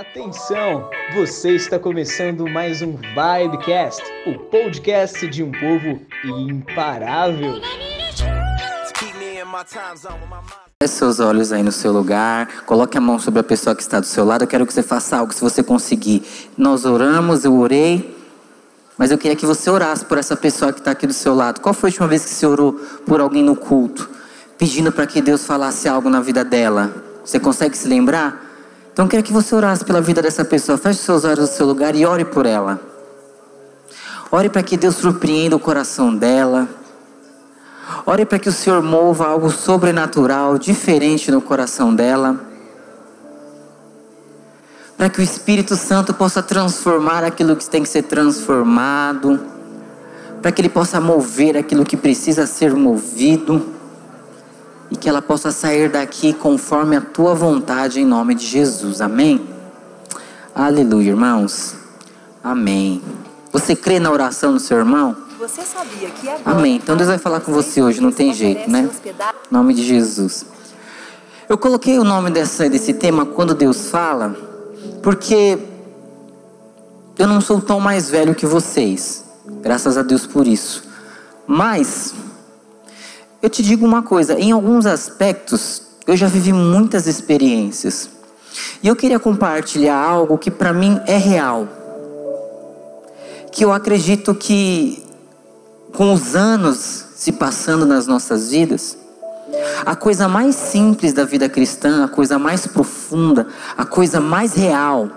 Atenção! Você está começando mais um Vibecast, o podcast de um povo imparável. Feche seus olhos aí no seu lugar, coloque a mão sobre a pessoa que está do seu lado. Eu quero que você faça algo, se você conseguir. Nós oramos, eu orei, mas eu queria que você orasse por essa pessoa que está aqui do seu lado. Qual foi a última vez que você orou por alguém no culto, pedindo para que Deus falasse algo na vida dela? Você consegue se lembrar? Então eu quero que você orasse pela vida dessa pessoa. Feche seus olhos no seu lugar e ore por ela. Ore para que Deus surpreenda o coração dela. Ore para que o Senhor mova algo sobrenatural, diferente no coração dela. Para que o Espírito Santo possa transformar aquilo que tem que ser transformado. Para que ele possa mover aquilo que precisa ser movido e que ela possa sair daqui conforme a tua vontade, em nome de Jesus. Amém? Aleluia, irmãos. Amém. Você crê na oração do seu irmão? Você sabia que agora Amém. Então Deus vai falar com você hoje, não tem jeito, né? Em nome de Jesus. Eu coloquei o nome dessa, desse tema quando Deus fala, porque eu não sou tão mais velho que vocês. Graças a Deus por isso. Mas eu te digo uma coisa, em alguns aspectos eu já vivi muitas experiências. E eu queria compartilhar algo que para mim é real. Que eu acredito que com os anos se passando nas nossas vidas, a coisa mais simples da vida cristã, a coisa mais profunda, a coisa mais real.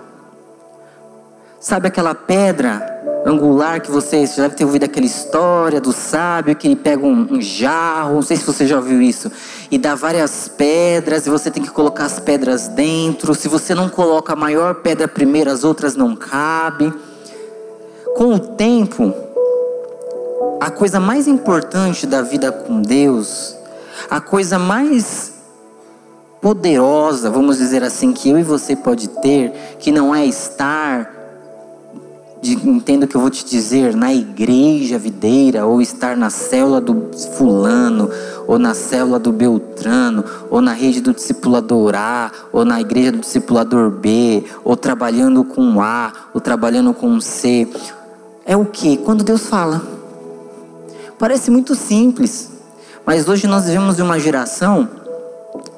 Sabe aquela pedra angular que você já deve ter ouvido aquela história do sábio que ele pega um, um, jarro, não sei se você já ouviu isso, e dá várias pedras e você tem que colocar as pedras dentro. Se você não coloca a maior pedra primeiro, as outras não cabem. Com o tempo, a coisa mais importante da vida com Deus, a coisa mais poderosa, vamos dizer assim, que eu e você pode ter, que não é estar entenda o que eu vou te dizer, na igreja videira, ou estar na célula do fulano, ou na célula do Beltrano, ou na rede do discipulador A, ou na igreja do discipulador B, ou trabalhando com A, ou trabalhando com C. É o que? Quando Deus fala. Parece muito simples, mas hoje nós vivemos em uma geração.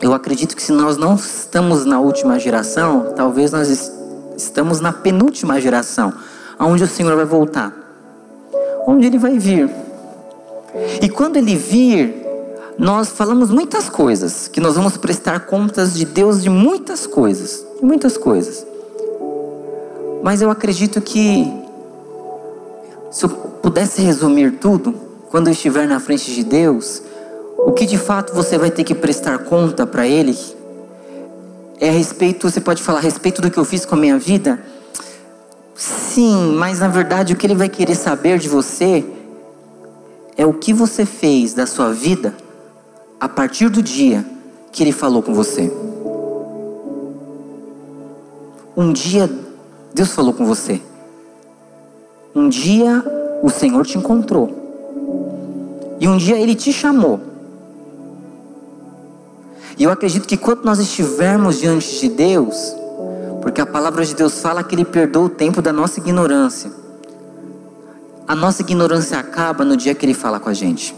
Eu acredito que se nós não estamos na última geração, talvez nós estamos na penúltima geração aonde o Senhor vai voltar? Onde ele vai vir? E quando ele vir, nós falamos muitas coisas, que nós vamos prestar contas de Deus de muitas coisas, de muitas coisas. Mas eu acredito que se eu pudesse resumir tudo, quando eu estiver na frente de Deus, o que de fato você vai ter que prestar conta para Ele é a respeito, você pode falar a respeito do que eu fiz com a minha vida, Sim, mas na verdade o que ele vai querer saber de você é o que você fez da sua vida a partir do dia que ele falou com você. Um dia Deus falou com você. Um dia o Senhor te encontrou. E um dia ele te chamou. E eu acredito que quando nós estivermos diante de Deus, porque a palavra de Deus fala que Ele perdoa o tempo da nossa ignorância. A nossa ignorância acaba no dia que Ele fala com a gente.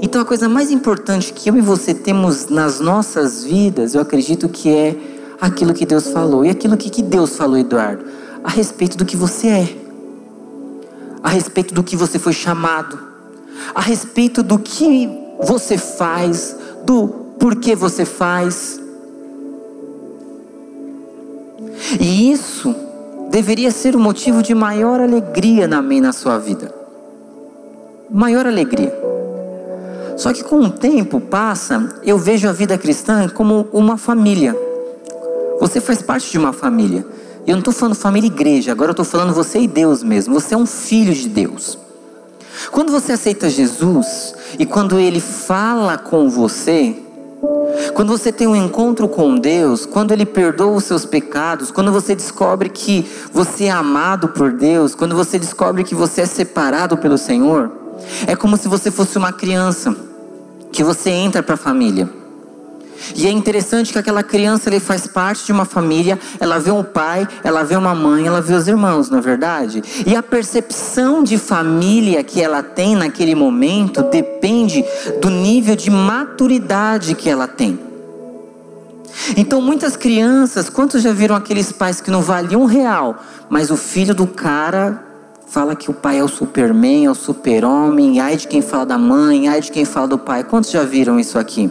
Então a coisa mais importante que eu e você temos nas nossas vidas, eu acredito que é aquilo que Deus falou. E aquilo que, que Deus falou, Eduardo? A respeito do que você é. A respeito do que você foi chamado. A respeito do que você faz, do porquê você faz. E isso deveria ser o motivo de maior alegria na minha na sua vida. Maior alegria. Só que com o tempo passa, eu vejo a vida cristã como uma família. Você faz parte de uma família. Eu não estou falando família igreja, agora eu estou falando você e Deus mesmo. Você é um filho de Deus. Quando você aceita Jesus e quando Ele fala com você, quando você tem um encontro com Deus, quando Ele perdoa os seus pecados, quando você descobre que você é amado por Deus, quando você descobre que você é separado pelo Senhor, é como se você fosse uma criança que você entra para a família. E é interessante que aquela criança ele faz parte de uma família, ela vê um pai, ela vê uma mãe, ela vê os irmãos, não é verdade? E a percepção de família que ela tem naquele momento depende do nível de maturidade que ela tem. Então, muitas crianças, quantos já viram aqueles pais que não valiam um real, mas o filho do cara fala que o pai é o superman, é o super-homem, ai de quem fala da mãe, ai de quem fala do pai. Quantos já viram isso aqui?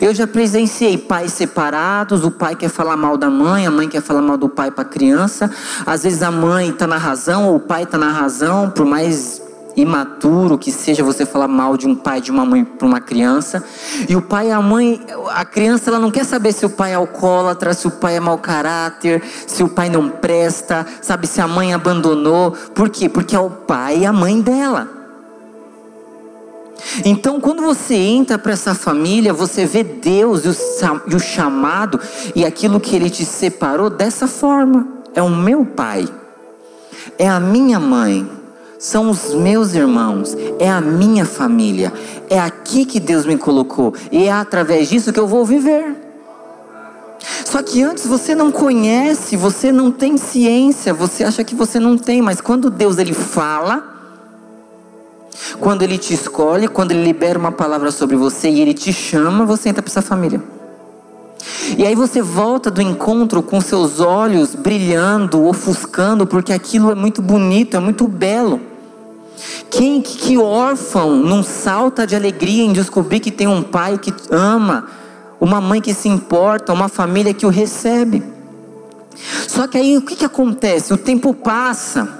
Eu já presenciei pais separados, o pai quer falar mal da mãe, a mãe quer falar mal do pai para a criança. Às vezes a mãe está na razão, ou o pai está na razão, por mais imaturo que seja você falar mal de um pai, de uma mãe para uma criança. E o pai e a mãe, a criança ela não quer saber se o pai é alcoólatra, se o pai é mau caráter, se o pai não presta, sabe se a mãe abandonou. Por quê? Porque é o pai e a mãe dela. Então, quando você entra para essa família, você vê Deus e o chamado e aquilo que Ele te separou dessa forma. É o meu pai, é a minha mãe, são os meus irmãos, é a minha família, é aqui que Deus me colocou. E é através disso que eu vou viver. Só que antes você não conhece, você não tem ciência, você acha que você não tem, mas quando Deus ele fala, quando Ele te escolhe, quando Ele libera uma palavra sobre você e Ele te chama, você entra para essa família. E aí você volta do encontro com seus olhos brilhando, ofuscando, porque aquilo é muito bonito, é muito belo. Quem que órfão não salta de alegria em descobrir que tem um pai que ama, uma mãe que se importa, uma família que o recebe? Só que aí o que, que acontece? O tempo passa.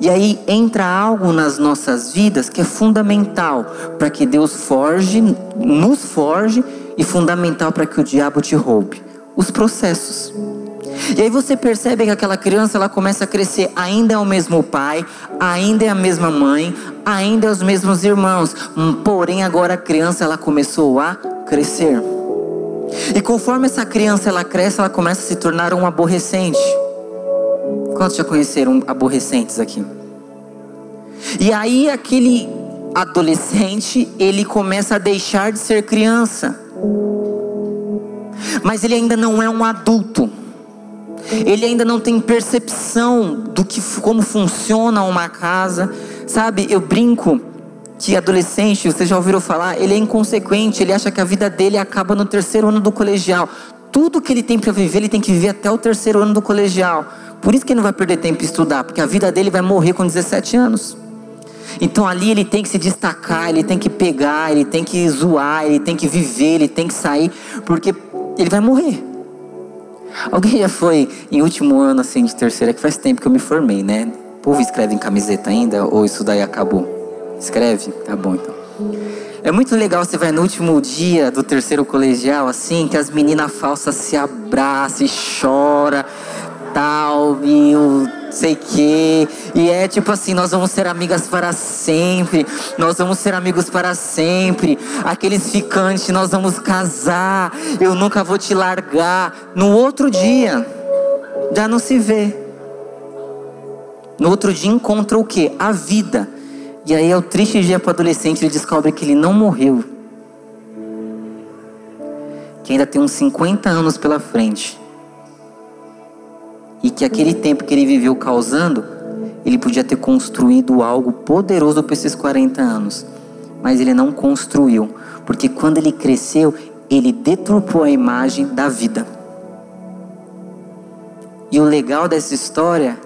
E aí entra algo nas nossas vidas que é fundamental para que Deus forge, nos forge e fundamental para que o diabo te roube. Os processos. E aí você percebe que aquela criança ela começa a crescer, ainda é o mesmo pai, ainda é a mesma mãe, ainda é os mesmos irmãos. Porém agora a criança ela começou a crescer. E conforme essa criança ela cresce, ela começa a se tornar um aborrecente. Quantos já conheceram aborrecentes aqui? E aí aquele adolescente, ele começa a deixar de ser criança. Mas ele ainda não é um adulto. Ele ainda não tem percepção do que como funciona uma casa. Sabe, eu brinco que adolescente, vocês já ouviram falar, ele é inconsequente, ele acha que a vida dele acaba no terceiro ano do colegial. Tudo que ele tem para viver, ele tem que viver até o terceiro ano do colegial. Por isso que ele não vai perder tempo em estudar, porque a vida dele vai morrer com 17 anos. Então ali ele tem que se destacar, ele tem que pegar, ele tem que zoar, ele tem que viver, ele tem que sair, porque ele vai morrer. Alguém já foi em último ano assim de terceira, que faz tempo que eu me formei, né? O povo escreve em camiseta ainda ou isso daí acabou? Escreve? Tá bom então. É muito legal você vai no último dia do terceiro colegial assim, que as meninas falsas se abraçam e choram tal, o sei que. E é tipo assim, nós vamos ser amigas para sempre. Nós vamos ser amigos para sempre. Aqueles ficantes, nós vamos casar. Eu nunca vou te largar. No outro dia, já não se vê. No outro dia encontra o que? A vida. E aí é o triste dia para o adolescente, ele descobre que ele não morreu. Que ainda tem uns 50 anos pela frente e que aquele tempo que ele viveu causando, ele podia ter construído algo poderoso por esses 40 anos, mas ele não construiu, porque quando ele cresceu, ele deturpou a imagem da vida. E o legal dessa história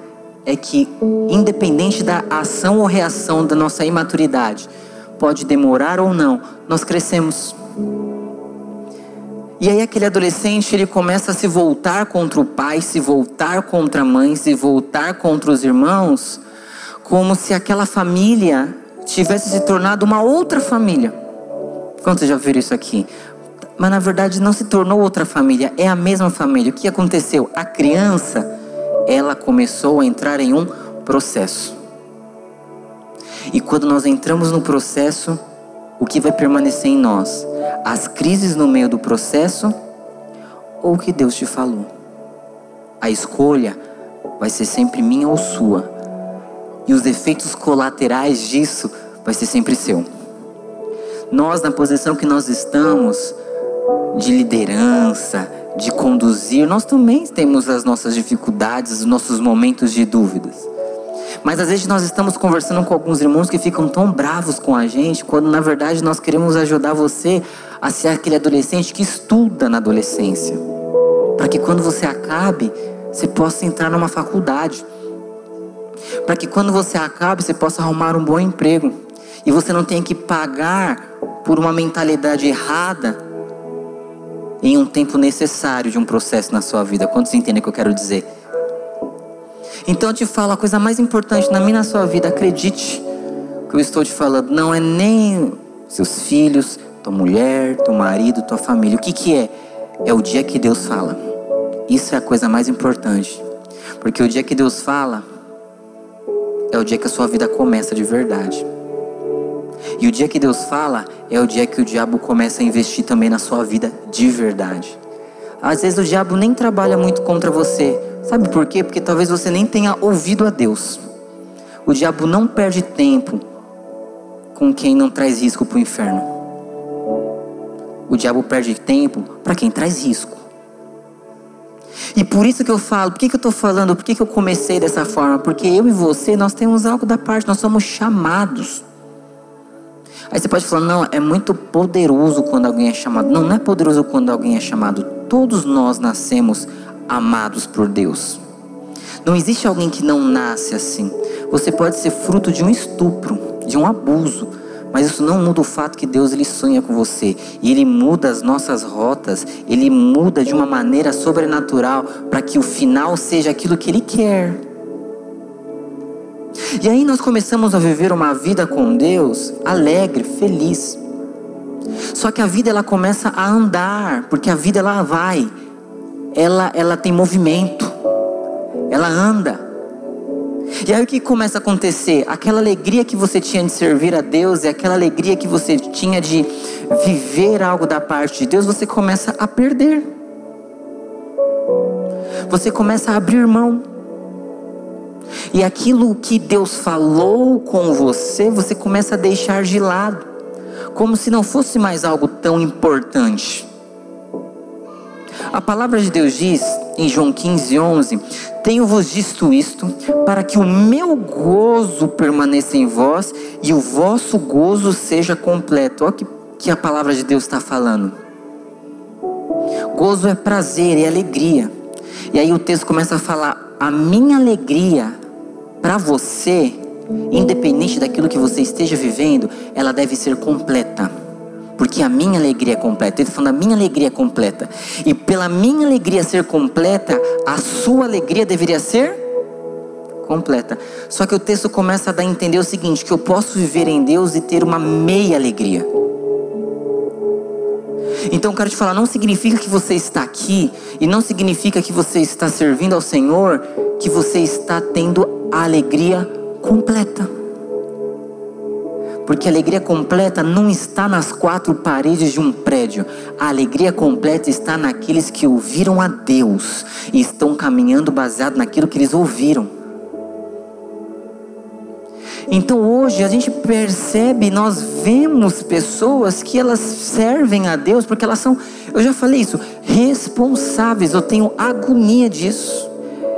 é que, independente da ação ou reação da nossa imaturidade, pode demorar ou não, nós crescemos. E aí aquele adolescente, ele começa a se voltar contra o pai, se voltar contra a mãe, se voltar contra os irmãos, como se aquela família tivesse se tornado uma outra família. Quantos já viram isso aqui? Mas na verdade não se tornou outra família, é a mesma família. O que aconteceu? A criança, ela começou a entrar em um processo. E quando nós entramos no processo, o que vai permanecer em nós? As crises no meio do processo ou o que Deus te falou? A escolha vai ser sempre minha ou sua. E os efeitos colaterais disso vai ser sempre seu. nós, na posição que nós estamos, de liderança, de conduzir, nós também temos as nossas dificuldades, os nossos momentos de dúvidas. Mas às vezes nós estamos conversando com alguns irmãos que ficam tão bravos com a gente, quando na verdade nós queremos ajudar você a ser aquele adolescente que estuda na adolescência. Para que quando você acabe, você possa entrar numa faculdade. Para que quando você acabe, você possa arrumar um bom emprego. E você não tenha que pagar por uma mentalidade errada em um tempo necessário de um processo na sua vida. Quantos entendem o que eu quero dizer? Então eu te falo, a coisa mais importante na minha na sua vida, acredite, que eu estou te falando, não é nem seus filhos, tua mulher, teu marido, tua família. O que que é? É o dia que Deus fala. Isso é a coisa mais importante. Porque o dia que Deus fala é o dia que a sua vida começa de verdade. E o dia que Deus fala é o dia que o diabo começa a investir também na sua vida de verdade. Às vezes o diabo nem trabalha muito contra você. Sabe por quê? Porque talvez você nem tenha ouvido a Deus. O diabo não perde tempo com quem não traz risco para o inferno. O diabo perde tempo para quem traz risco. E por isso que eu falo, por que, que eu estou falando, por que, que eu comecei dessa forma? Porque eu e você, nós temos algo da parte, nós somos chamados. Aí você pode falar, não, é muito poderoso quando alguém é chamado. Não, não é poderoso quando alguém é chamado. Todos nós nascemos amados por Deus. Não existe alguém que não nasce assim. Você pode ser fruto de um estupro, de um abuso, mas isso não muda o fato que Deus ele sonha com você e ele muda as nossas rotas, ele muda de uma maneira sobrenatural para que o final seja aquilo que ele quer. E aí nós começamos a viver uma vida com Deus alegre, feliz. Só que a vida ela começa a andar, porque a vida ela vai, ela ela tem movimento, ela anda. E aí o que começa a acontecer? Aquela alegria que você tinha de servir a Deus e aquela alegria que você tinha de viver algo da parte de Deus, você começa a perder. Você começa a abrir mão. E aquilo que Deus falou com você, você começa a deixar de lado, como se não fosse mais algo tão importante. A palavra de Deus diz em João 15, 11: Tenho-vos dito isto, para que o meu gozo permaneça em vós e o vosso gozo seja completo. Olha que, que a palavra de Deus está falando. Gozo é prazer, é alegria. E aí o texto começa a falar: A minha alegria para você, independente daquilo que você esteja vivendo, ela deve ser completa. Porque a minha alegria é completa. Ele está falando, a minha alegria é completa. E pela minha alegria ser completa, a sua alegria deveria ser completa. Só que o texto começa a dar a entender o seguinte: que eu posso viver em Deus e ter uma meia alegria. Então quero te falar, não significa que você está aqui e não significa que você está servindo ao Senhor que você está tendo a alegria completa. Porque a alegria completa não está nas quatro paredes de um prédio. A alegria completa está naqueles que ouviram a Deus e estão caminhando baseado naquilo que eles ouviram. Então hoje a gente percebe, nós vemos pessoas que elas servem a Deus porque elas são, eu já falei isso, responsáveis. Eu tenho agonia disso.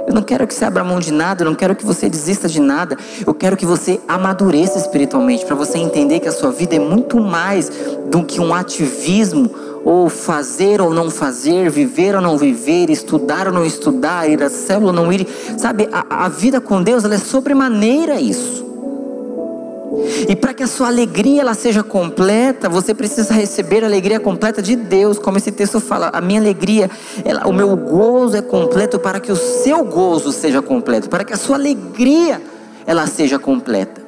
Eu não quero que você abra mão de nada, eu não quero que você desista de nada. Eu quero que você amadureça espiritualmente, para você entender que a sua vida é muito mais do que um ativismo, ou fazer ou não fazer, viver ou não viver, estudar ou não estudar, ir à célula ou não ir. Sabe, a, a vida com Deus ela é sobremaneira isso. E para que a sua alegria ela seja completa, você precisa receber a alegria completa de Deus, como esse texto fala. A minha alegria, ela, o meu gozo é completo para que o seu gozo seja completo, para que a sua alegria ela seja completa.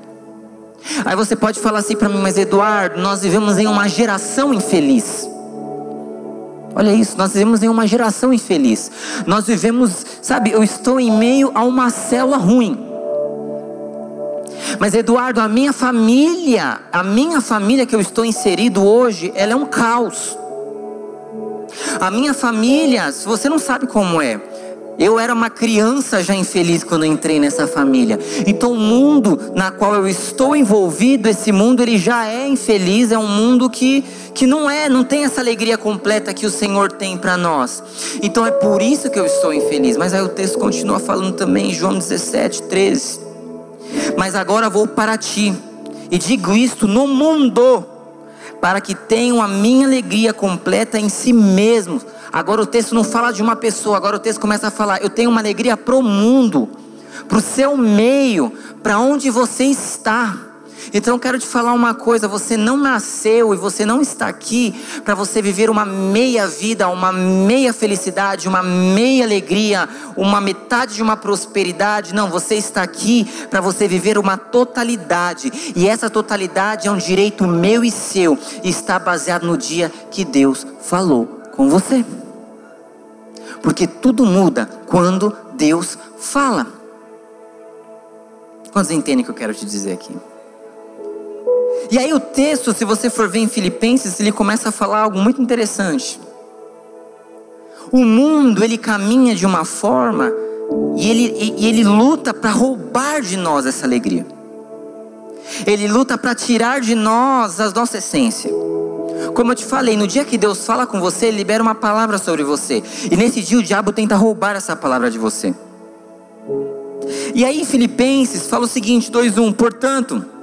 Aí você pode falar assim para mim, mas Eduardo, nós vivemos em uma geração infeliz. Olha isso, nós vivemos em uma geração infeliz. Nós vivemos, sabe, eu estou em meio a uma célula ruim. Mas Eduardo, a minha família, a minha família que eu estou inserido hoje, ela é um caos. A minha família, se você não sabe como é, Eu era uma criança já infeliz quando entrei nessa família. Então o mundo na qual eu estou envolvido, esse mundo ele já é infeliz, é um mundo que que não é, não tem essa alegria completa que o Senhor tem para nós. Então é por isso que eu estou infeliz. Mas aí o texto continua falando também, João 17, 13. Mas agora vou para ti e digo isto no mundo, para que tenham a minha alegria completa em si mesmos. Agora o texto não fala de uma pessoa, agora o texto começa a falar: eu tenho uma alegria para o mundo, para o seu meio, para onde você está. Então eu quero te falar uma coisa: você não nasceu e você não está aqui para você viver uma meia vida, uma meia felicidade, uma meia alegria, uma metade de uma prosperidade. Não, você está aqui para você viver uma totalidade. E essa totalidade é um direito meu e seu, e está baseado no dia que Deus falou com você. Porque tudo muda quando Deus fala. Quantos entendem o que eu quero te dizer aqui? E aí o texto, se você for ver em Filipenses, ele começa a falar algo muito interessante. O mundo, ele caminha de uma forma e ele, e ele luta para roubar de nós essa alegria. Ele luta para tirar de nós a nossa essência. Como eu te falei, no dia que Deus fala com você, Ele libera uma palavra sobre você. E nesse dia o diabo tenta roubar essa palavra de você. E aí, Filipenses fala o seguinte: 2:1, portanto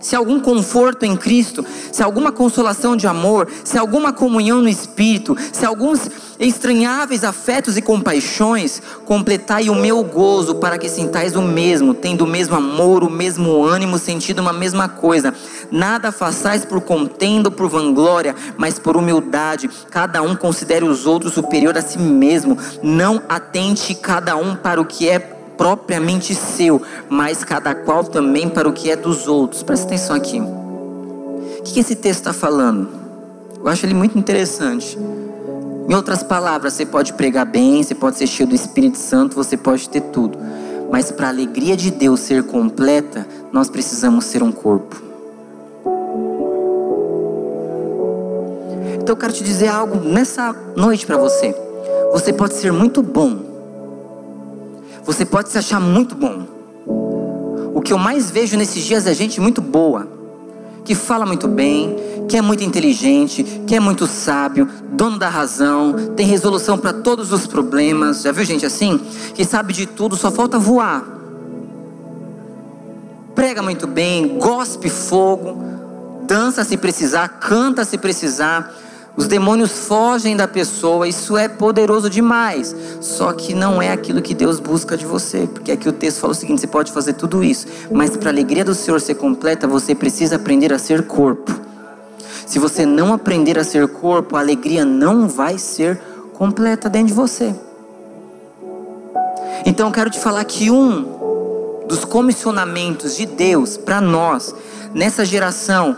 se algum conforto em Cristo, se alguma consolação de amor, se alguma comunhão no Espírito, se alguns estranháveis afetos e compaixões, completai o meu gozo para que sintais o mesmo, tendo o mesmo amor, o mesmo ânimo, sentindo uma mesma coisa. Nada façais por contenda ou por vanglória, mas por humildade. Cada um considere os outros superior a si mesmo. Não atente cada um para o que é propriamente seu, mas cada qual também para o que é dos outros. Presta atenção aqui. O que esse texto está falando? Eu acho ele muito interessante. Em outras palavras, você pode pregar bem, você pode ser cheio do Espírito Santo, você pode ter tudo. Mas para a alegria de Deus ser completa, nós precisamos ser um corpo. Então eu quero te dizer algo nessa noite para você. Você pode ser muito bom, você pode se achar muito bom. O que eu mais vejo nesses dias é gente muito boa, que fala muito bem, que é muito inteligente, que é muito sábio, dono da razão, tem resolução para todos os problemas. Já viu gente assim? Que sabe de tudo, só falta voar. Prega muito bem, gospe fogo, dança se precisar, canta se precisar os demônios fogem da pessoa, isso é poderoso demais. Só que não é aquilo que Deus busca de você, porque aqui o texto fala o seguinte: você pode fazer tudo isso, mas para a alegria do Senhor ser completa, você precisa aprender a ser corpo. Se você não aprender a ser corpo, a alegria não vai ser completa dentro de você. Então eu quero te falar que um dos comissionamentos de Deus para nós nessa geração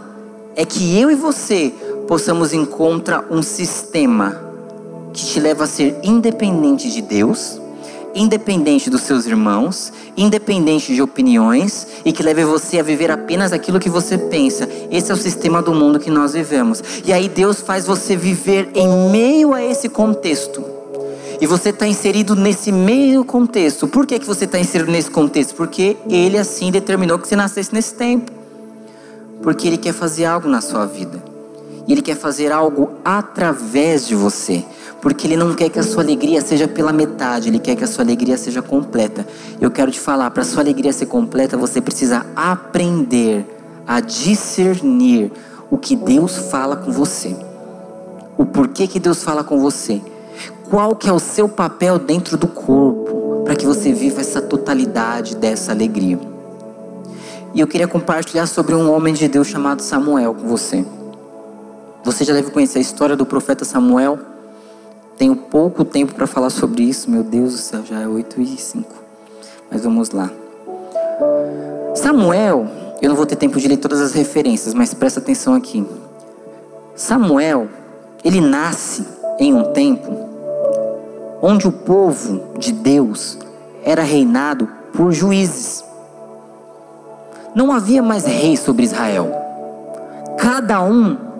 é que eu e você possamos encontrar um sistema que te leva a ser independente de Deus, independente dos seus irmãos, independente de opiniões e que leve você a viver apenas aquilo que você pensa. Esse é o sistema do mundo que nós vivemos. E aí Deus faz você viver em meio a esse contexto. E você está inserido nesse meio contexto. Por que, que você está inserido nesse contexto? Porque Ele assim determinou que você nascesse nesse tempo. Porque Ele quer fazer algo na sua vida. E Ele quer fazer algo através de você. Porque Ele não quer que a sua alegria seja pela metade, Ele quer que a sua alegria seja completa. Eu quero te falar: para a sua alegria ser completa, você precisa aprender a discernir o que Deus fala com você. O porquê que Deus fala com você. Qual que é o seu papel dentro do corpo para que você viva essa totalidade dessa alegria. E eu queria compartilhar sobre um homem de Deus chamado Samuel com você. Você já deve conhecer a história do profeta Samuel. Tenho pouco tempo para falar sobre isso, meu Deus do céu, já é 8 e 5. Mas vamos lá. Samuel, eu não vou ter tempo de ler todas as referências, mas presta atenção aqui. Samuel, ele nasce em um tempo onde o povo de Deus era reinado por juízes. Não havia mais rei sobre Israel. Cada um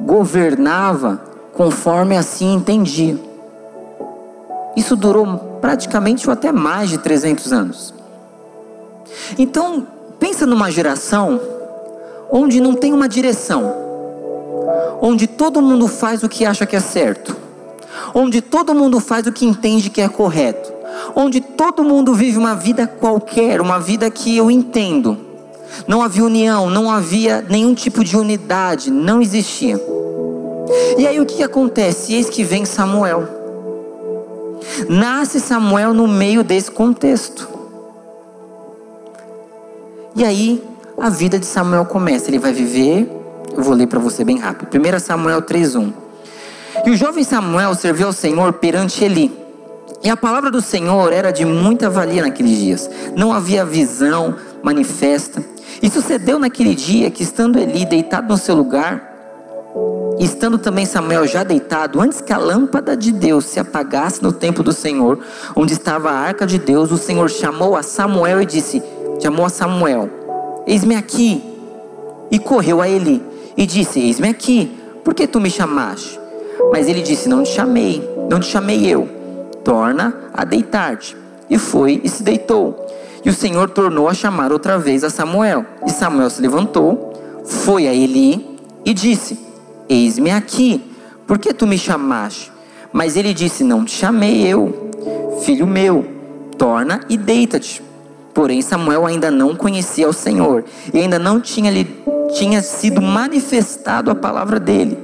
governava conforme assim entendia. Isso durou praticamente ou até mais de 300 anos. Então, pensa numa geração onde não tem uma direção, onde todo mundo faz o que acha que é certo, onde todo mundo faz o que entende que é correto, onde todo mundo vive uma vida qualquer, uma vida que eu entendo. Não havia união, não havia nenhum tipo de unidade, não existia. E aí o que acontece? Eis que vem Samuel. Nasce Samuel no meio desse contexto. E aí a vida de Samuel começa. Ele vai viver, eu vou ler para você bem rápido. 1 Samuel 3:1. E o jovem Samuel serviu ao Senhor perante Eli. E a palavra do Senhor era de muita valia naqueles dias. Não havia visão manifesta. E sucedeu naquele dia que, estando Eli deitado no seu lugar, e estando também Samuel já deitado, antes que a lâmpada de Deus se apagasse no templo do Senhor, onde estava a arca de Deus, o Senhor chamou a Samuel e disse: Chamou a Samuel, eis-me aqui. E correu a Eli e disse: Eis-me aqui, por que tu me chamaste? Mas ele disse: Não te chamei, não te chamei eu. Torna a deitar-te. E foi e se deitou. E o Senhor tornou a chamar outra vez a Samuel. E Samuel se levantou, foi a Eli e disse: Eis-me aqui, por que tu me chamaste? Mas ele disse: Não te chamei eu, filho meu, torna e deita-te. Porém, Samuel ainda não conhecia o Senhor e ainda não tinha, lhe, tinha sido manifestado a palavra dele.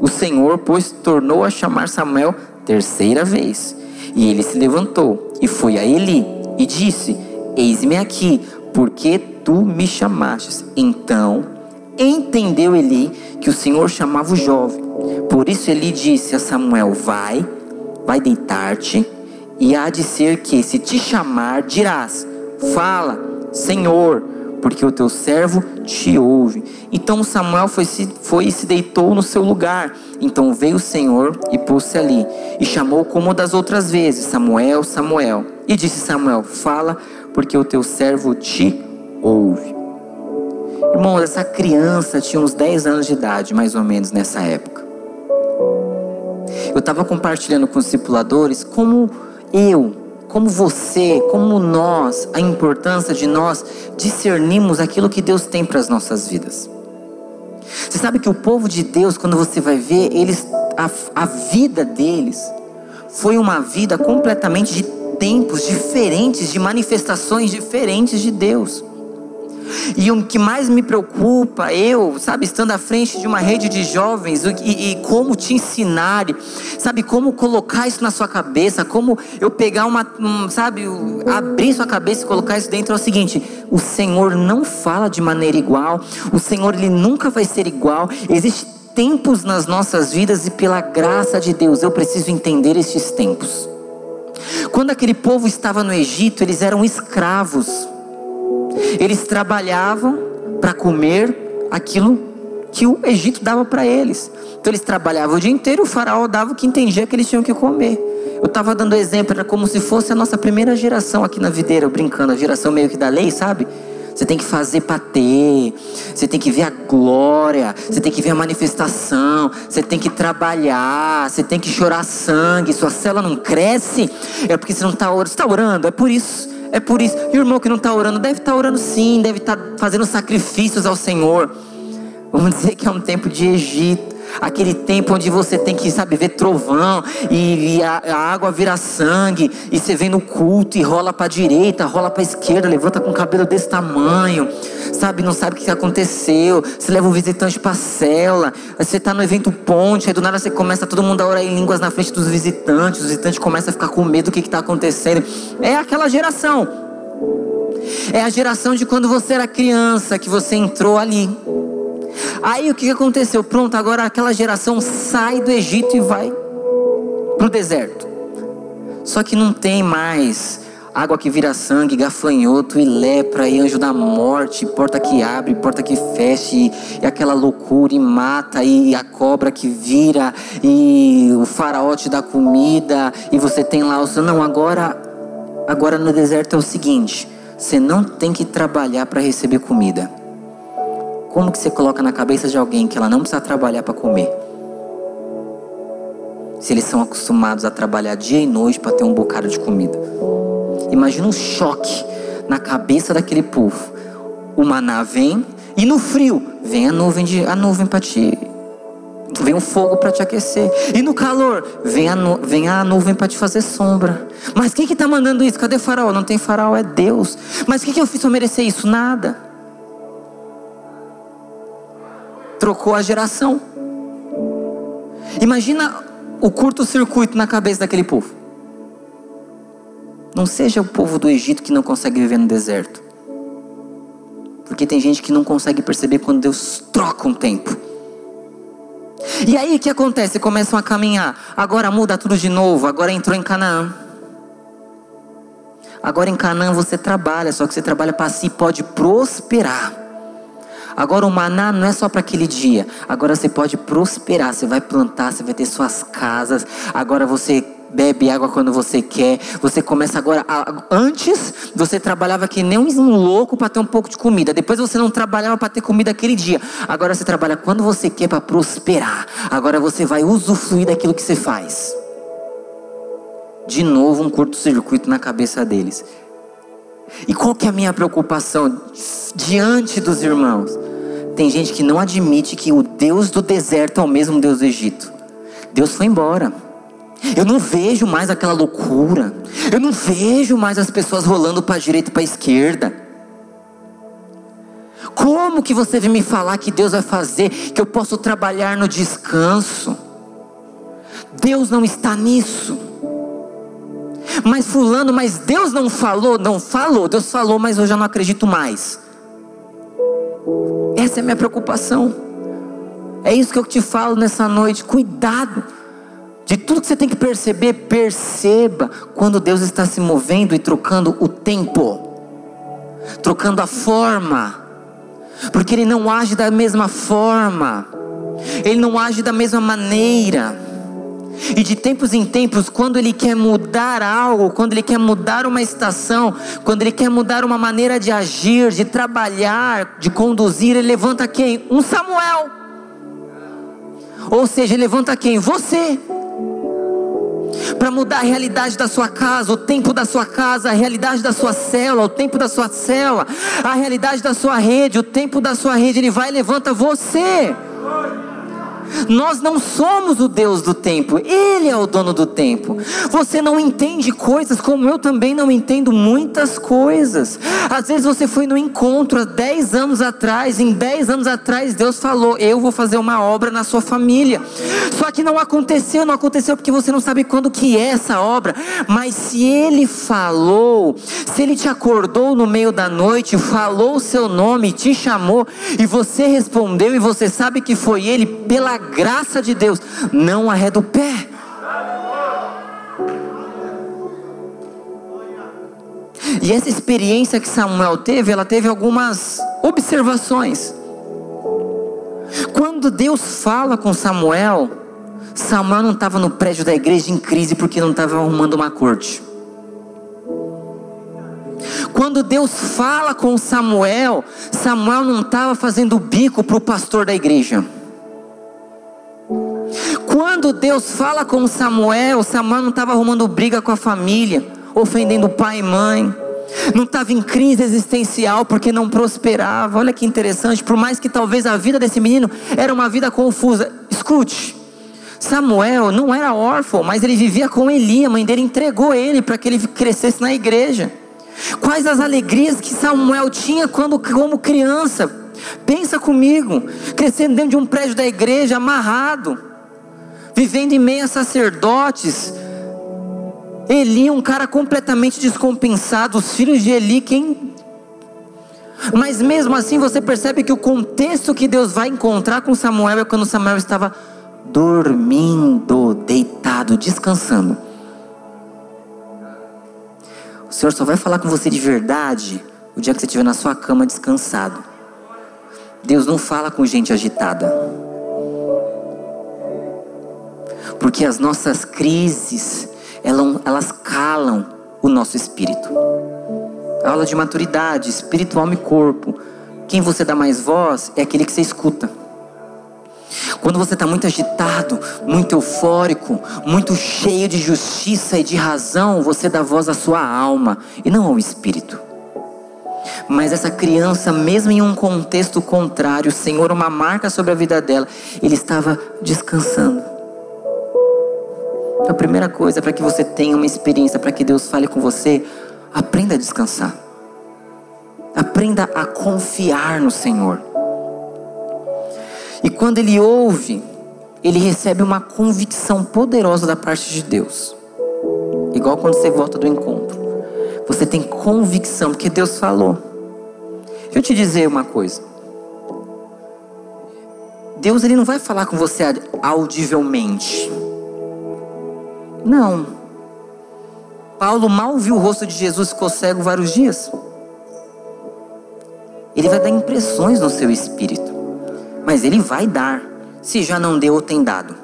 O Senhor, pois, tornou a chamar Samuel terceira vez. E ele se levantou e foi a Eli e disse: Eis-me aqui, porque tu me chamaste. Então entendeu Eli que o Senhor chamava o jovem. Por isso Eli disse a Samuel: Vai, vai deitar-te, e há de ser que, se te chamar, dirás: Fala, Senhor, porque o teu servo te ouve. Então Samuel foi, foi e se deitou no seu lugar. Então veio o Senhor e pôs-se ali, e chamou como das outras vezes: Samuel, Samuel. E disse Samuel: Fala, porque o teu servo te ouve. Irmãos, essa criança tinha uns 10 anos de idade, mais ou menos, nessa época. Eu estava compartilhando com os discipuladores como eu, como você, como nós, a importância de nós discernirmos aquilo que Deus tem para as nossas vidas. Você sabe que o povo de Deus, quando você vai ver, eles, a, a vida deles foi uma vida completamente de tempos diferentes, de manifestações diferentes de Deus. E o que mais me preocupa, eu, sabe, estando à frente de uma rede de jovens, e, e, como te ensinar, sabe, como colocar isso na sua cabeça, como eu pegar uma, um, sabe, abrir sua cabeça e colocar isso dentro, é o seguinte: o Senhor não fala de maneira igual, o Senhor, ele nunca vai ser igual, existe tempos nas nossas vidas e pela graça de Deus eu preciso entender estes tempos. Quando aquele povo estava no Egito, eles eram escravos. Eles trabalhavam para comer aquilo que o Egito dava para eles. Então eles trabalhavam o dia inteiro, o faraó dava o que entendia que eles tinham que comer. Eu estava dando exemplo, era como se fosse a nossa primeira geração aqui na videira, brincando, a geração meio que da lei, sabe? Você tem que fazer para ter, você tem que ver a glória, você tem que ver a manifestação, você tem que trabalhar, você tem que chorar sangue. Sua célula não cresce, é porque você não está orando. Você está orando, é por isso. É por isso. E o irmão que não está orando, deve estar tá orando sim, deve estar tá fazendo sacrifícios ao Senhor. Vamos dizer que é um tempo de Egito. Aquele tempo onde você tem que, sabe, ver trovão e, e a, a, água vira sangue, e você vem no culto e rola para direita, rola para esquerda, levanta com o cabelo desse tamanho, sabe, não sabe o que aconteceu. Você leva um visitante para cela, você está no evento ponte, aí do nada você começa todo mundo a orar em línguas na frente dos visitantes, os visitantes começam a ficar com medo do que está acontecendo. É aquela geração. É a geração de quando você era criança, que você entrou ali. Aí o que aconteceu? Pronto, agora aquela geração sai do Egito e vai para o deserto. Só que não tem mais água que vira sangue, gafanhoto e lepra e anjo da morte, porta que abre, porta que fecha e, e aquela loucura e mata e a cobra que vira e o faraó te dá comida e você tem lá o não agora agora no deserto é o seguinte, você não tem que trabalhar para receber comida. Como que você coloca na cabeça de alguém que ela não precisa trabalhar para comer? se eles são acostumados a trabalhar dia e noite para ter um bocado de comida. Imagina um choque na cabeça daquele povo. O maná vem e no frio vem a nuvem de a nuvem para te vem o fogo para te aquecer. E no calor vem a, nu, vem a nuvem para te fazer sombra. Mas quem que está mandando isso? Cadê o faraó? Não tem faraó, é Deus. Mas o que, que eu fiz para merecer isso? Nada. Trocou a geração. Imagina o curto-circuito na cabeça daquele povo. Não seja o povo do Egito que não consegue viver no deserto. Porque tem gente que não consegue perceber quando Deus troca um tempo. E aí o que acontece? Começam a caminhar. Agora muda tudo de novo. Agora entrou em Canaã. Agora em Canaã você trabalha, só que você trabalha para si, pode prosperar. Agora o maná não é só para aquele dia. Agora você pode prosperar. Você vai plantar, você vai ter suas casas. Agora você bebe água quando você quer. Você começa agora. A, antes você trabalhava que nem um louco para ter um pouco de comida. Depois você não trabalhava para ter comida aquele dia. Agora você trabalha quando você quer para prosperar. Agora você vai usufruir daquilo que você faz. De novo um curto-circuito na cabeça deles. E qual que é a minha preocupação diante dos irmãos? Tem gente que não admite que o Deus do deserto é o mesmo Deus do Egito. Deus foi embora. Eu não vejo mais aquela loucura. Eu não vejo mais as pessoas rolando para a direita e para a esquerda. Como que você vem me falar que Deus vai fazer que eu posso trabalhar no descanso? Deus não está nisso. Mas fulano, mas Deus não falou, não falou. Deus falou, mas eu já não acredito mais. Essa é a minha preocupação. É isso que eu te falo nessa noite. Cuidado. De tudo que você tem que perceber, perceba quando Deus está se movendo e trocando o tempo, trocando a forma, porque Ele não age da mesma forma, Ele não age da mesma maneira. E de tempos em tempos, quando Ele quer mudar algo, quando Ele quer mudar uma estação, quando Ele quer mudar uma maneira de agir, de trabalhar, de conduzir, Ele levanta quem? Um Samuel. Ou seja, Ele levanta quem? Você para mudar a realidade da sua casa, o tempo da sua casa, a realidade da sua célula, o tempo da sua célula, a realidade da sua rede, o tempo da sua rede, ele vai e levanta você. Nós não somos o Deus do tempo, Ele é o dono do tempo. Você não entende coisas como eu também não entendo muitas coisas. Às vezes você foi no encontro há 10 anos atrás, em 10 anos atrás Deus falou: Eu vou fazer uma obra na sua família. Só que não aconteceu, não aconteceu porque você não sabe quando que é essa obra. Mas se Ele falou, se Ele te acordou no meio da noite, falou o seu nome, te chamou e você respondeu e você sabe que foi Ele pela graça de Deus, não arreda o pé. E essa experiência que Samuel teve, ela teve algumas observações. Quando Deus fala com Samuel, Samuel não estava no prédio da igreja em crise porque não estava arrumando uma corte. Quando Deus fala com Samuel, Samuel não estava fazendo bico para o pastor da igreja. Quando Deus fala com Samuel, Samuel não estava arrumando briga com a família, ofendendo pai e mãe. Não estava em crise existencial porque não prosperava. Olha que interessante, por mais que talvez a vida desse menino era uma vida confusa. Escute, Samuel não era órfão, mas ele vivia com Eli, a mãe dele entregou ele para que ele crescesse na igreja. Quais as alegrias que Samuel tinha quando como criança? Pensa comigo, crescendo dentro de um prédio da igreja, amarrado vivendo em meio a sacerdotes. Eli, um cara completamente descompensado, os filhos de Eli, quem. Mas mesmo assim você percebe que o contexto que Deus vai encontrar com Samuel é quando Samuel estava dormindo, deitado, descansando. O Senhor só vai falar com você de verdade o dia que você estiver na sua cama descansado. Deus não fala com gente agitada. Porque as nossas crises, elas, calam o nosso espírito. Aula de maturidade, espírito, alma e corpo. Quem você dá mais voz é aquele que você escuta. Quando você está muito agitado, muito eufórico, muito cheio de justiça e de razão, você dá voz à sua alma e não ao espírito. Mas essa criança, mesmo em um contexto contrário, o Senhor, uma marca sobre a vida dela, ele estava descansando. Então, a primeira coisa para que você tenha uma experiência, para que Deus fale com você, aprenda a descansar. Aprenda a confiar no Senhor. E quando ele ouve, ele recebe uma convicção poderosa da parte de Deus. Igual quando você volta do encontro. Você tem convicção, porque Deus falou. Deixa eu te dizer uma coisa. Deus ele não vai falar com você audivelmente. Não. Paulo mal viu o rosto de Jesus, ficou cego vários dias. Ele vai dar impressões no seu espírito. Mas ele vai dar. Se já não deu ou tem dado.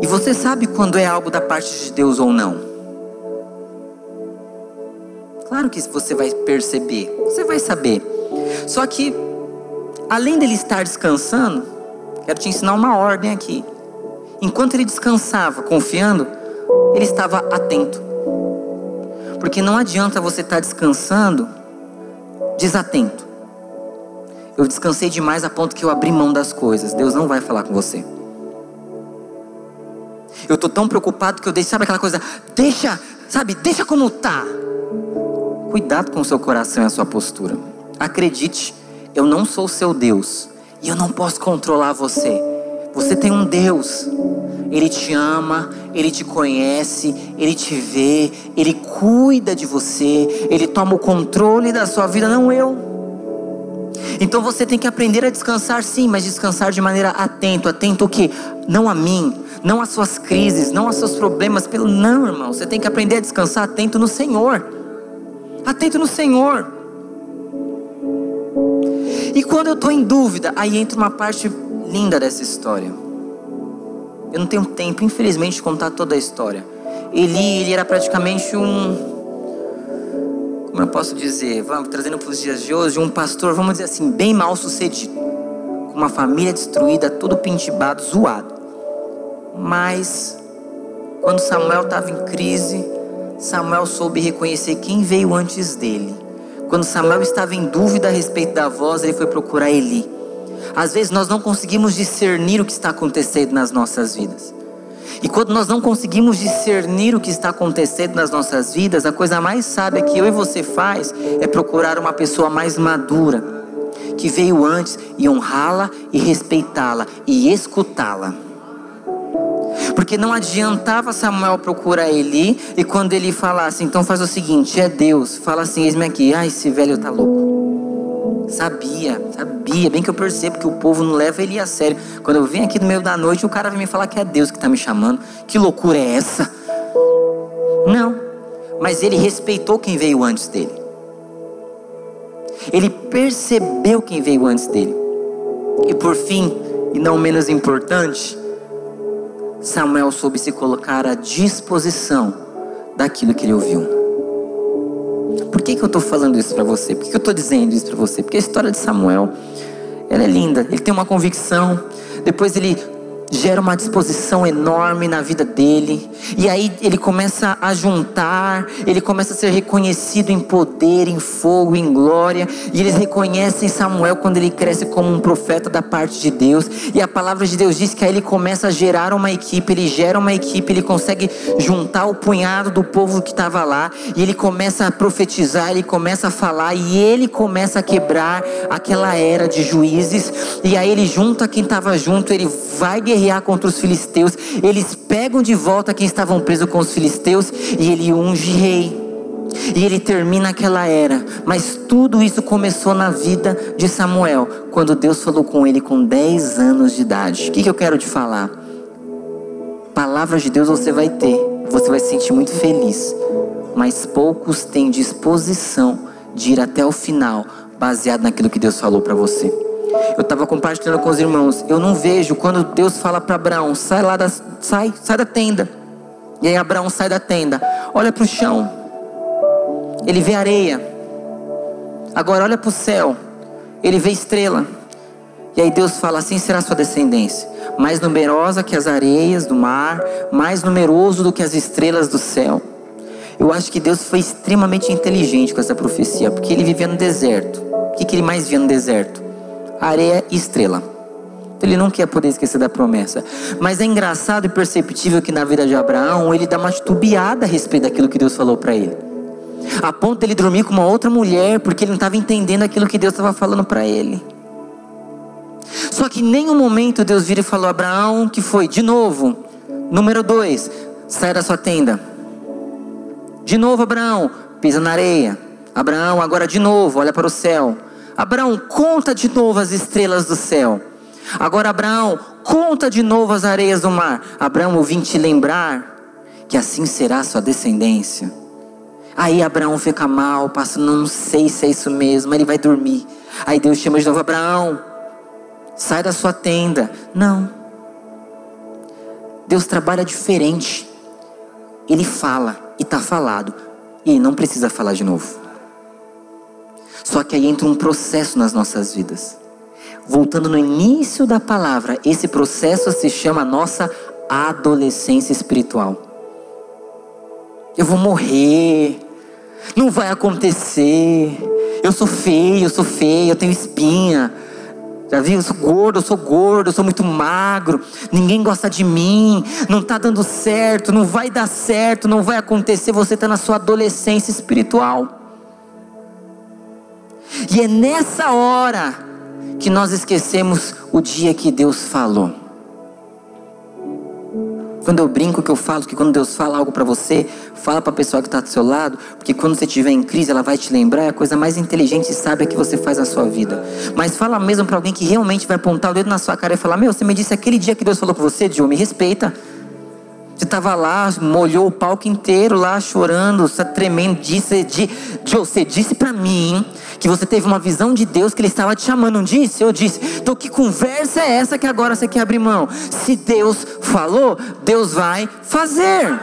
E você sabe quando é algo da parte de Deus ou não? Claro que você vai perceber, você vai saber. Só que, além dele estar descansando, quero te ensinar uma ordem aqui. Enquanto ele descansava, confiando, ele estava atento. Porque não adianta você estar descansando desatento. Eu descansei demais a ponto que eu abri mão das coisas. Deus não vai falar com você. Eu estou tão preocupado que eu deixo, sabe aquela coisa, deixa, sabe, deixa como tá. Cuidado com o seu coração e a sua postura. Acredite, eu não sou o seu Deus e eu não posso controlar você. Você tem um Deus. Ele te ama, ele te conhece, ele te vê, ele cuida de você, ele toma o controle da sua vida, não eu. Então você tem que aprender a descansar sim, mas descansar de maneira atento, atento o que? Não a mim, não às suas crises, não aos seus problemas, pelo não, irmão. Você tem que aprender a descansar atento no Senhor. Atento no Senhor. E quando eu estou em dúvida, aí entra uma parte linda dessa história. Eu não tenho tempo, infelizmente, de contar toda a história. Eli, ele era praticamente um. Como eu posso dizer? Vamos trazendo para os dias de hoje, um pastor, vamos dizer assim, bem mal sucedido. Com uma família destruída, tudo pintibado, zoado. Mas, quando Samuel estava em crise, Samuel soube reconhecer quem veio antes dele. Quando Samuel estava em dúvida a respeito da voz, ele foi procurar Eli. Às vezes nós não conseguimos discernir o que está acontecendo nas nossas vidas. E quando nós não conseguimos discernir o que está acontecendo nas nossas vidas, a coisa mais sábia que eu e você faz é procurar uma pessoa mais madura, que veio antes e honrá-la e respeitá-la e escutá-la. Porque não adiantava Samuel procurar Eli e quando ele falasse, então faz o seguinte, é Deus, fala assim, eis-me aqui, ah, esse velho tá louco. Sabia, sabia, bem que eu percebo que o povo não leva ele a sério. Quando eu venho aqui no meio da noite, o cara vem me falar que é Deus que está me chamando. Que loucura é essa? Não, mas ele respeitou quem veio antes dele. Ele percebeu quem veio antes dele. E por fim, e não menos importante, Samuel soube se colocar à disposição daquilo que ele ouviu. Por que, que eu estou falando isso para você? Por que, que eu estou dizendo isso para você? Porque a história de Samuel, ela é linda. Ele tem uma convicção. Depois ele gera uma disposição enorme na vida dele. E aí ele começa a juntar, ele começa a ser reconhecido em poder, em fogo, em glória. E eles reconhecem Samuel quando ele cresce como um profeta da parte de Deus. E a palavra de Deus diz que aí ele começa a gerar uma equipe, ele gera uma equipe, ele consegue juntar o punhado do povo que estava lá. E ele começa a profetizar, ele começa a falar, e ele começa a quebrar aquela era de juízes. E aí ele junta quem estava junto, ele vai guerrear guerrear contra os filisteus. Eles pegam de volta quem estavam presos com os filisteus e ele unge rei. E ele termina aquela era. Mas tudo isso começou na vida de Samuel, quando Deus falou com ele com 10 anos de idade. O que, que eu quero te falar? Palavras de Deus você vai ter, você vai se sentir muito feliz. Mas poucos têm disposição de ir até o final, baseado naquilo que Deus falou para você. Eu estava compartilhando com os irmãos. Eu não vejo quando Deus fala para Abraão: sai lá da, sai, sai da tenda. E aí Abraão sai da tenda, olha para o chão. Ele vê areia. Agora olha para o céu. Ele vê estrela. E aí Deus fala: assim será sua descendência, mais numerosa que as areias do mar, mais numeroso do que as estrelas do céu. Eu acho que Deus foi extremamente inteligente com essa profecia, porque ele vivia no deserto. O que, que ele mais via no deserto? Areia e estrela. Ele não quer poder esquecer da promessa. Mas é engraçado e perceptível que na vida de Abraão ele dá uma titubeada a respeito daquilo que Deus falou para ele. A ponto de ele dormir com uma outra mulher, porque ele não estava entendendo aquilo que Deus estava falando para ele. Só que em nenhum momento Deus vira e falou: Abraão, que foi? De novo. Número dois, sai da sua tenda. De novo, Abraão, pisa na areia. Abraão, agora de novo, olha para o céu. Abraão, conta de novo as estrelas do céu. Agora, Abraão, conta de novo as areias do mar. Abraão, eu vim te lembrar que assim será a sua descendência. Aí Abraão fica mal, passa, não sei se é isso mesmo, ele vai dormir. Aí Deus chama de novo Abraão, sai da sua tenda. Não. Deus trabalha diferente. Ele fala e está falado. E não precisa falar de novo. Só que aí entra um processo nas nossas vidas. Voltando no início da palavra, esse processo se chama nossa adolescência espiritual. Eu vou morrer, não vai acontecer. Eu sou feio, eu sou feio, eu tenho espinha. Já viu? Eu sou gordo, eu sou gordo, eu sou muito magro, ninguém gosta de mim, não está dando certo, não vai dar certo, não vai acontecer. Você está na sua adolescência espiritual. E é nessa hora que nós esquecemos o dia que Deus falou. Quando eu brinco que eu falo que quando Deus fala algo para você, fala para a pessoa que está do seu lado, porque quando você estiver em crise, ela vai te lembrar, é a coisa mais inteligente e sábia que você faz na sua vida. Mas fala mesmo para alguém que realmente vai apontar o dedo na sua cara e falar: Meu, você me disse aquele dia que Deus falou com você, Diogo, me respeita. Você estava lá, molhou o palco inteiro lá, chorando, está tremendo. Disse, de, você disse para mim que você teve uma visão de Deus que Ele estava te chamando. Não disse? Eu disse. Então que conversa é essa que agora você quer abrir mão? Se Deus falou, Deus vai fazer.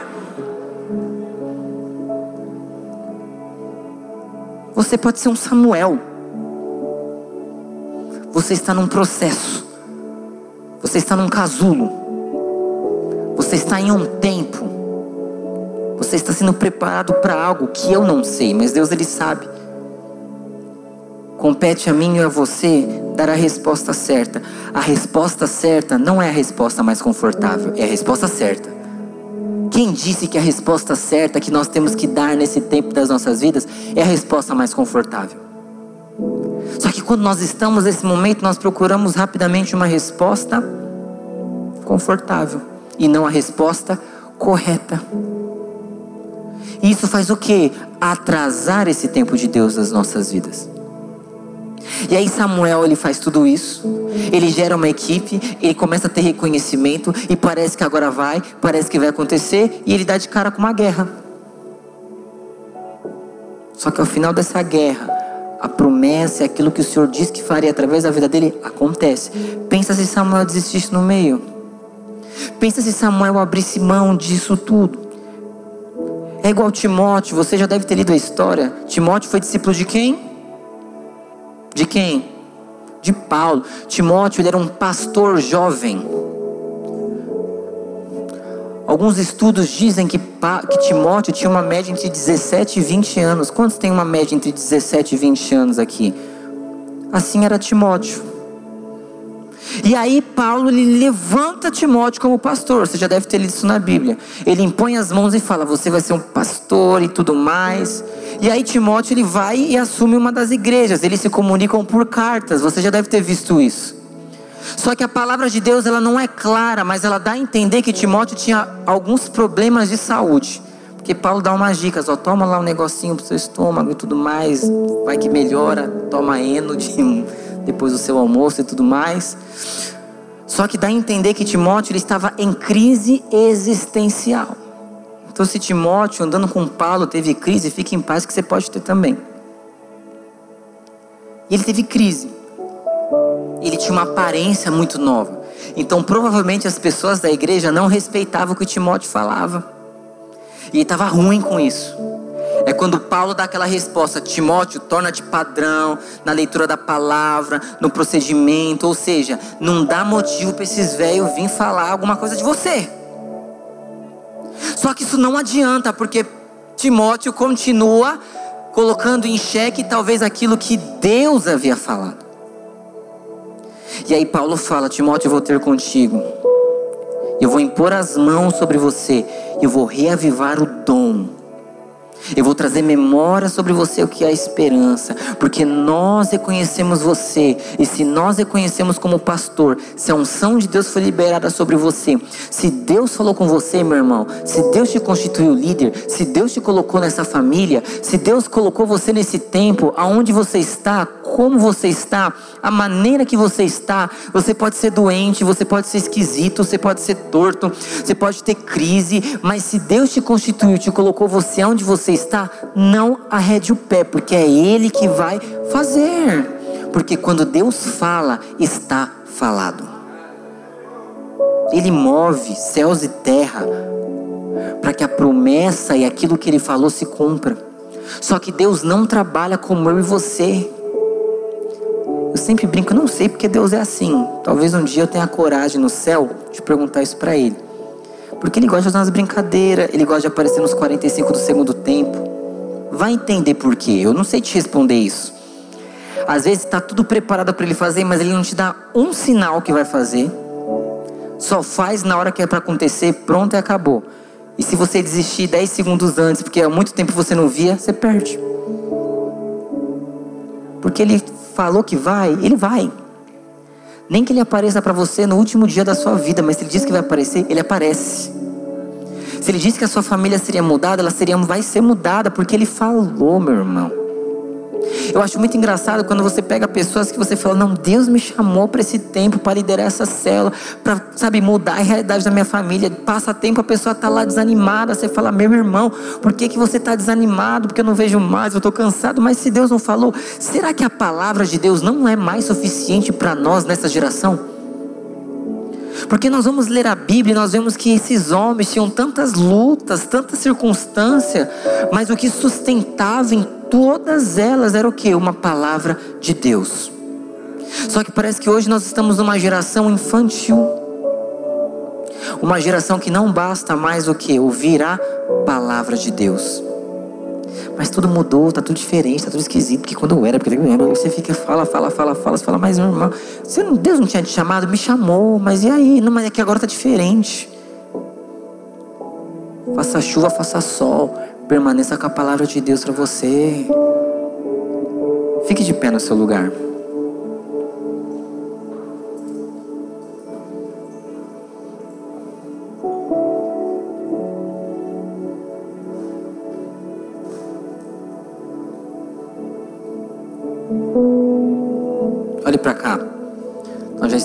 Você pode ser um Samuel. Você está num processo. Você está num casulo. Você está em um tempo. Você está sendo preparado para algo que eu não sei, mas Deus ele sabe. Compete a mim e a você dar a resposta certa. A resposta certa não é a resposta mais confortável, é a resposta certa. Quem disse que a resposta certa que nós temos que dar nesse tempo das nossas vidas é a resposta mais confortável? Só que quando nós estamos nesse momento, nós procuramos rapidamente uma resposta confortável e não a resposta correta. E isso faz o que? Atrasar esse tempo de Deus nas nossas vidas. E aí Samuel ele faz tudo isso, ele gera uma equipe, ele começa a ter reconhecimento e parece que agora vai, parece que vai acontecer e ele dá de cara com uma guerra. Só que ao final dessa guerra, a promessa aquilo que o Senhor disse que faria através da vida dele acontece. Pensa se Samuel desistisse no meio. Pensa se Samuel abrisse mão disso tudo. É igual Timóteo, você já deve ter lido a história. Timóteo foi discípulo de quem? De quem? De Paulo. Timóteo ele era um pastor jovem. Alguns estudos dizem que, que Timóteo tinha uma média entre 17 e 20 anos. Quantos tem uma média entre 17 e 20 anos aqui? Assim era Timóteo. E aí Paulo ele levanta Timóteo como pastor. Você já deve ter lido isso na Bíblia. Ele impõe as mãos e fala: "Você vai ser um pastor e tudo mais". E aí Timóteo ele vai e assume uma das igrejas. Eles se comunicam por cartas. Você já deve ter visto isso. Só que a palavra de Deus ela não é clara, mas ela dá a entender que Timóteo tinha alguns problemas de saúde. Porque Paulo dá umas dicas, ó, toma lá um negocinho pro seu estômago e tudo mais, vai que melhora, toma eno de depois do seu almoço e tudo mais. Só que dá a entender que Timóteo ele estava em crise existencial. Então, se Timóteo andando com Paulo teve crise, fique em paz que você pode ter também. E ele teve crise. Ele tinha uma aparência muito nova. Então, provavelmente as pessoas da igreja não respeitavam o que Timóteo falava. E ele estava ruim com isso. É quando Paulo dá aquela resposta: Timóteo, torna-te padrão na leitura da palavra, no procedimento. Ou seja, não dá motivo para esses velhos vir falar alguma coisa de você. Só que isso não adianta, porque Timóteo continua colocando em xeque talvez aquilo que Deus havia falado. E aí Paulo fala: Timóteo, eu vou ter contigo. Eu vou impor as mãos sobre você. Eu vou reavivar o dom eu vou trazer memória sobre você o que é a esperança, porque nós reconhecemos você, e se nós reconhecemos como pastor, se a unção de Deus foi liberada sobre você, se Deus falou com você, meu irmão, se Deus te constituiu líder, se Deus te colocou nessa família, se Deus colocou você nesse tempo, aonde você está, como você está, a maneira que você está, você pode ser doente, você pode ser esquisito, você pode ser torto, você pode ter crise, mas se Deus te constituiu, te colocou você onde você está, não arrede o pé, porque é Ele que vai fazer. Porque quando Deus fala, está falado. Ele move céus e terra para que a promessa e aquilo que Ele falou se cumpra. Só que Deus não trabalha como eu e você. Eu sempre brinco, não sei porque Deus é assim. Talvez um dia eu tenha coragem no céu de perguntar isso para Ele. Porque ele gosta de umas brincadeiras, ele gosta de aparecer nos 45 do segundo tempo. Vai entender por quê. Eu não sei te responder isso. Às vezes está tudo preparado para ele fazer, mas ele não te dá um sinal que vai fazer. Só faz na hora que é para acontecer, pronto e acabou. E se você desistir 10 segundos antes, porque há muito tempo você não via, você perde. Porque ele falou que vai, ele vai. Nem que ele apareça para você no último dia da sua vida, mas se ele diz que vai aparecer, ele aparece. Se ele disse que a sua família seria mudada, ela seria, vai ser mudada, porque ele falou, meu irmão. Eu acho muito engraçado quando você pega pessoas que você fala, não, Deus me chamou para esse tempo, para liderar essa célula, para, sabe, mudar a realidade da minha família. Passa tempo, a pessoa está lá desanimada. Você fala, meu irmão, por que, que você está desanimado? Porque eu não vejo mais, eu estou cansado. Mas se Deus não falou, será que a palavra de Deus não é mais suficiente para nós nessa geração? Porque nós vamos ler a Bíblia e nós vemos que esses homens tinham tantas lutas, tanta circunstância, mas o que sustentava em todas elas era o que? Uma palavra de Deus. Só que parece que hoje nós estamos numa geração infantil. Uma geração que não basta mais o que? Ouvir a palavra de Deus. Mas tudo mudou, tá tudo diferente, tá tudo esquisito, porque quando eu era, porque você fica, fala, fala, fala, fala, você fala, mas meu irmão, você não, Deus não tinha te chamado, me chamou, mas e aí? Não, mas é que agora tá diferente. Faça chuva, faça sol, permaneça com a palavra de Deus para você. Fique de pé no seu lugar.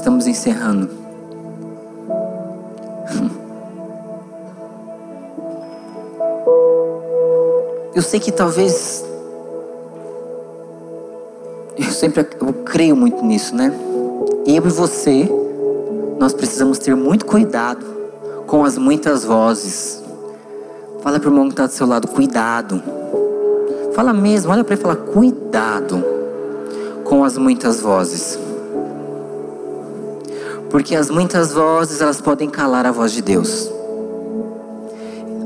Estamos encerrando. Eu sei que talvez eu sempre eu creio muito nisso, né? Eu e você, nós precisamos ter muito cuidado com as muitas vozes. Fala para o irmão que está do seu lado, cuidado. Fala mesmo, olha para ele e fala, cuidado com as muitas vozes. Porque as muitas vozes, elas podem calar a voz de Deus.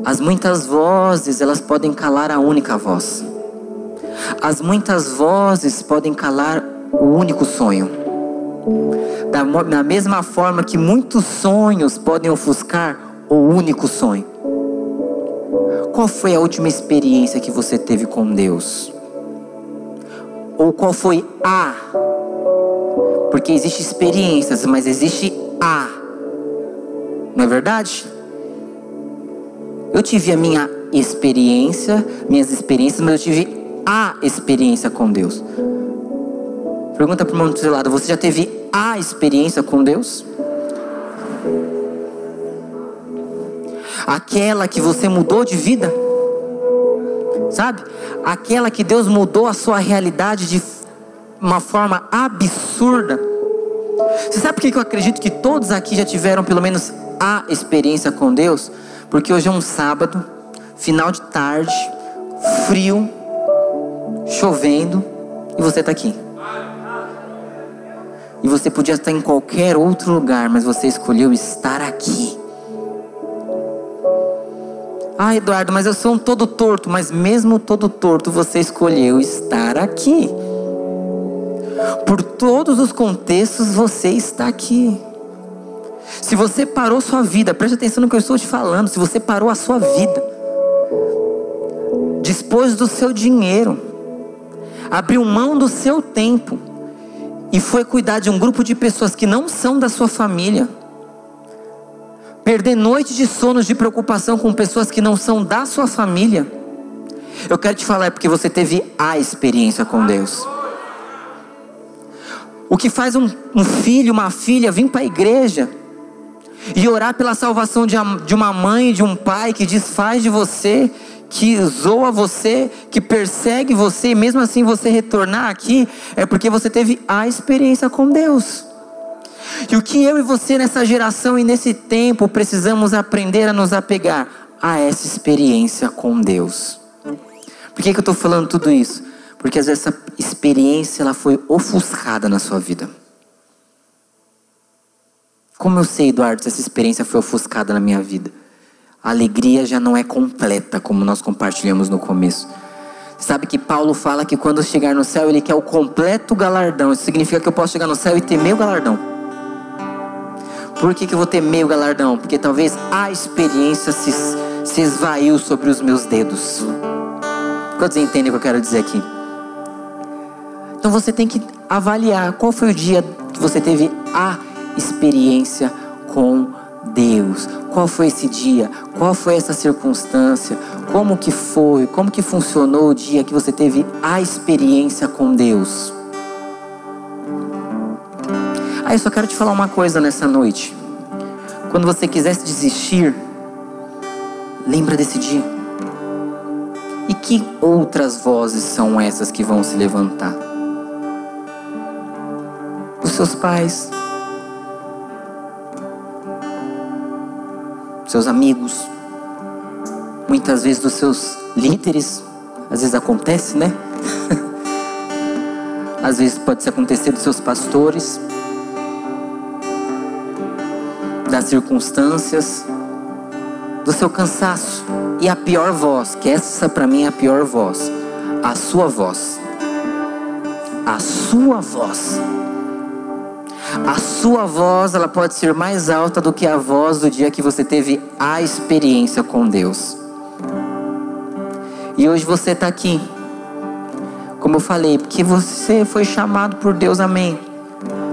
As muitas vozes, elas podem calar a única voz. As muitas vozes podem calar o único sonho. Da, da mesma forma que muitos sonhos podem ofuscar o único sonho. Qual foi a última experiência que você teve com Deus? Ou qual foi a? Porque existe experiências, mas existe a. Não é verdade? Eu tive a minha experiência, minhas experiências, mas eu tive a experiência com Deus. Pergunta para o irmão do seu lado: você já teve a experiência com Deus? Aquela que você mudou de vida? sabe? Aquela que Deus mudou a sua realidade de uma forma absurda. Você sabe por que eu acredito que todos aqui já tiveram pelo menos a experiência com Deus? Porque hoje é um sábado, final de tarde, frio, chovendo, e você está aqui. E você podia estar em qualquer outro lugar, mas você escolheu estar aqui. Ah, Eduardo, mas eu sou um todo torto. Mas mesmo todo torto, você escolheu estar aqui. Por todos os contextos, você está aqui. Se você parou sua vida, preste atenção no que eu estou te falando. Se você parou a sua vida, dispôs do seu dinheiro, abriu mão do seu tempo e foi cuidar de um grupo de pessoas que não são da sua família perder noites de sonos de preocupação com pessoas que não são da sua família, eu quero te falar é porque você teve a experiência com Deus. O que faz um, um filho, uma filha vir para a igreja e orar pela salvação de, de uma mãe, de um pai que desfaz de você, que zoa você, que persegue você, e mesmo assim você retornar aqui, é porque você teve a experiência com Deus. E o que eu e você nessa geração e nesse tempo precisamos aprender a nos apegar a essa experiência com Deus. Por que, que eu estou falando tudo isso? Porque às vezes essa experiência ela foi ofuscada na sua vida. Como eu sei, Eduardo, se essa experiência foi ofuscada na minha vida? A alegria já não é completa, como nós compartilhamos no começo. Sabe que Paulo fala que quando chegar no céu, ele quer o completo galardão. Isso significa que eu posso chegar no céu e ter meu galardão. Por que, que eu vou ter meio galardão? Porque talvez a experiência se, se esvaiu sobre os meus dedos. Quantos entendem o que eu quero dizer aqui? Então você tem que avaliar qual foi o dia que você teve a experiência com Deus. Qual foi esse dia? Qual foi essa circunstância? Como que foi? Como que funcionou o dia que você teve a experiência com Deus? Ah, eu só quero te falar uma coisa nessa noite. Quando você quisesse desistir, lembra desse dia. E que outras vozes são essas que vão se levantar? Seus pais, seus amigos, muitas vezes dos seus líderes, às vezes acontece, né? às vezes pode acontecer dos seus pastores das circunstâncias, do seu cansaço. E a pior voz, que essa para mim é a pior voz, a sua voz. A sua voz. A sua voz, ela pode ser mais alta do que a voz do dia que você teve a experiência com Deus. E hoje você está aqui. Como eu falei, porque você foi chamado por Deus, amém.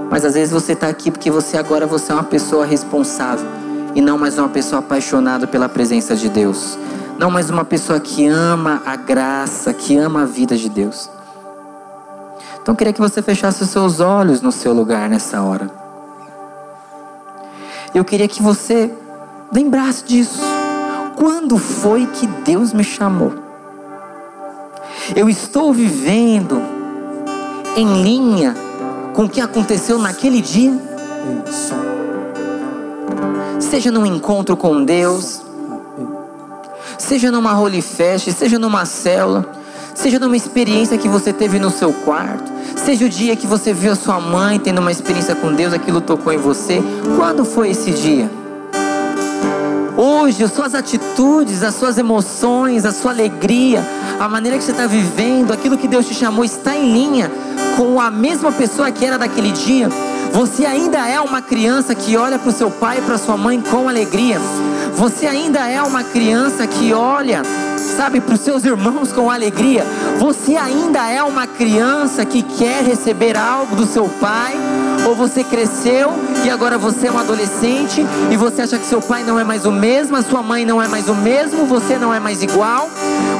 Mas às vezes você está aqui porque você agora você é uma pessoa responsável e não mais uma pessoa apaixonada pela presença de Deus. Não mais uma pessoa que ama a graça, que ama a vida de Deus. Então eu queria que você fechasse os seus olhos no seu lugar nessa hora. Eu queria que você lembrasse disso. Quando foi que Deus me chamou? Eu estou vivendo em linha com o que aconteceu naquele dia. Seja num encontro com Deus, seja numa holy fest, seja numa célula, seja numa experiência que você teve no seu quarto, seja o dia que você viu a sua mãe tendo uma experiência com Deus, aquilo tocou em você. Quando foi esse dia? Hoje, as suas atitudes, as suas emoções, a sua alegria, a maneira que você está vivendo, aquilo que Deus te chamou está em linha com a mesma pessoa que era daquele dia, você ainda é uma criança que olha para o seu pai e para sua mãe com alegria. Você ainda é uma criança que olha, sabe, para os seus irmãos com alegria. Você ainda é uma criança que quer receber algo do seu pai. Ou você cresceu e agora você é um adolescente e você acha que seu pai não é mais o mesmo, a sua mãe não é mais o mesmo, você não é mais igual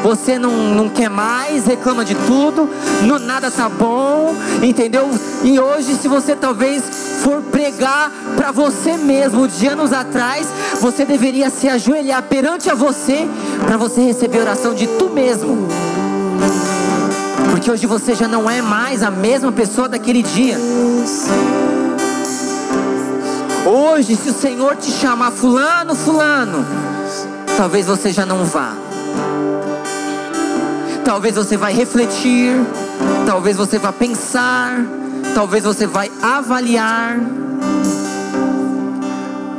você não, não quer mais, reclama de tudo, não, nada tá bom, entendeu? E hoje, se você talvez for pregar para você mesmo de anos atrás, você deveria se ajoelhar perante a você para você receber oração de tu mesmo. Porque hoje você já não é mais a mesma pessoa daquele dia. Hoje, se o Senhor te chamar fulano, fulano, talvez você já não vá. Talvez você vai refletir, talvez você vá pensar, talvez você vai avaliar.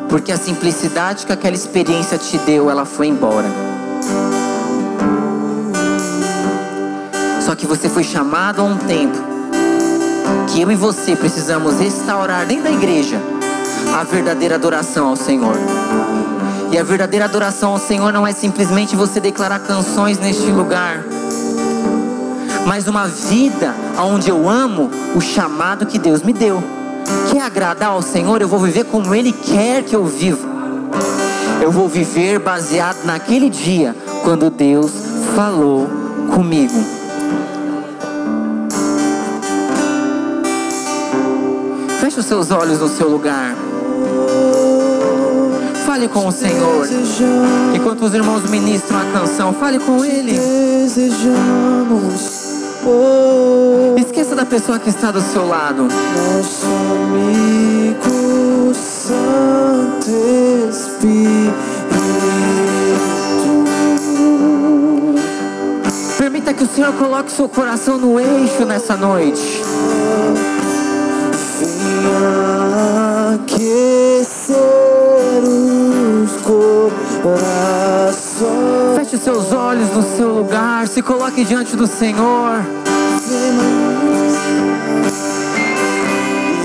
Porque a simplicidade que aquela experiência te deu, ela foi embora. Só que você foi chamado a um tempo que eu e você precisamos restaurar dentro da igreja a verdadeira adoração ao Senhor. E a verdadeira adoração ao Senhor não é simplesmente você declarar canções neste lugar, mas uma vida onde eu amo o chamado que Deus me deu. Quer agradar ao Senhor, eu vou viver como Ele quer que eu viva. Eu vou viver baseado naquele dia quando Deus falou comigo. Feche os seus olhos no seu lugar. Fale com o Senhor. Enquanto os irmãos ministram a canção, fale com Ele. Desejamos Esqueça da pessoa que está do seu lado. nosso amigo Santo Espírito. Permita que o Senhor coloque seu coração no eixo nessa noite. Aquecer os corações. Feche seus olhos no seu lugar. Se coloque diante do Senhor.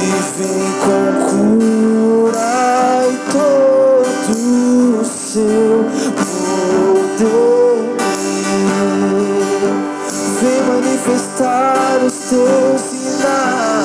E vem com cura e todo o seu poder. Vem manifestar os teus sinais.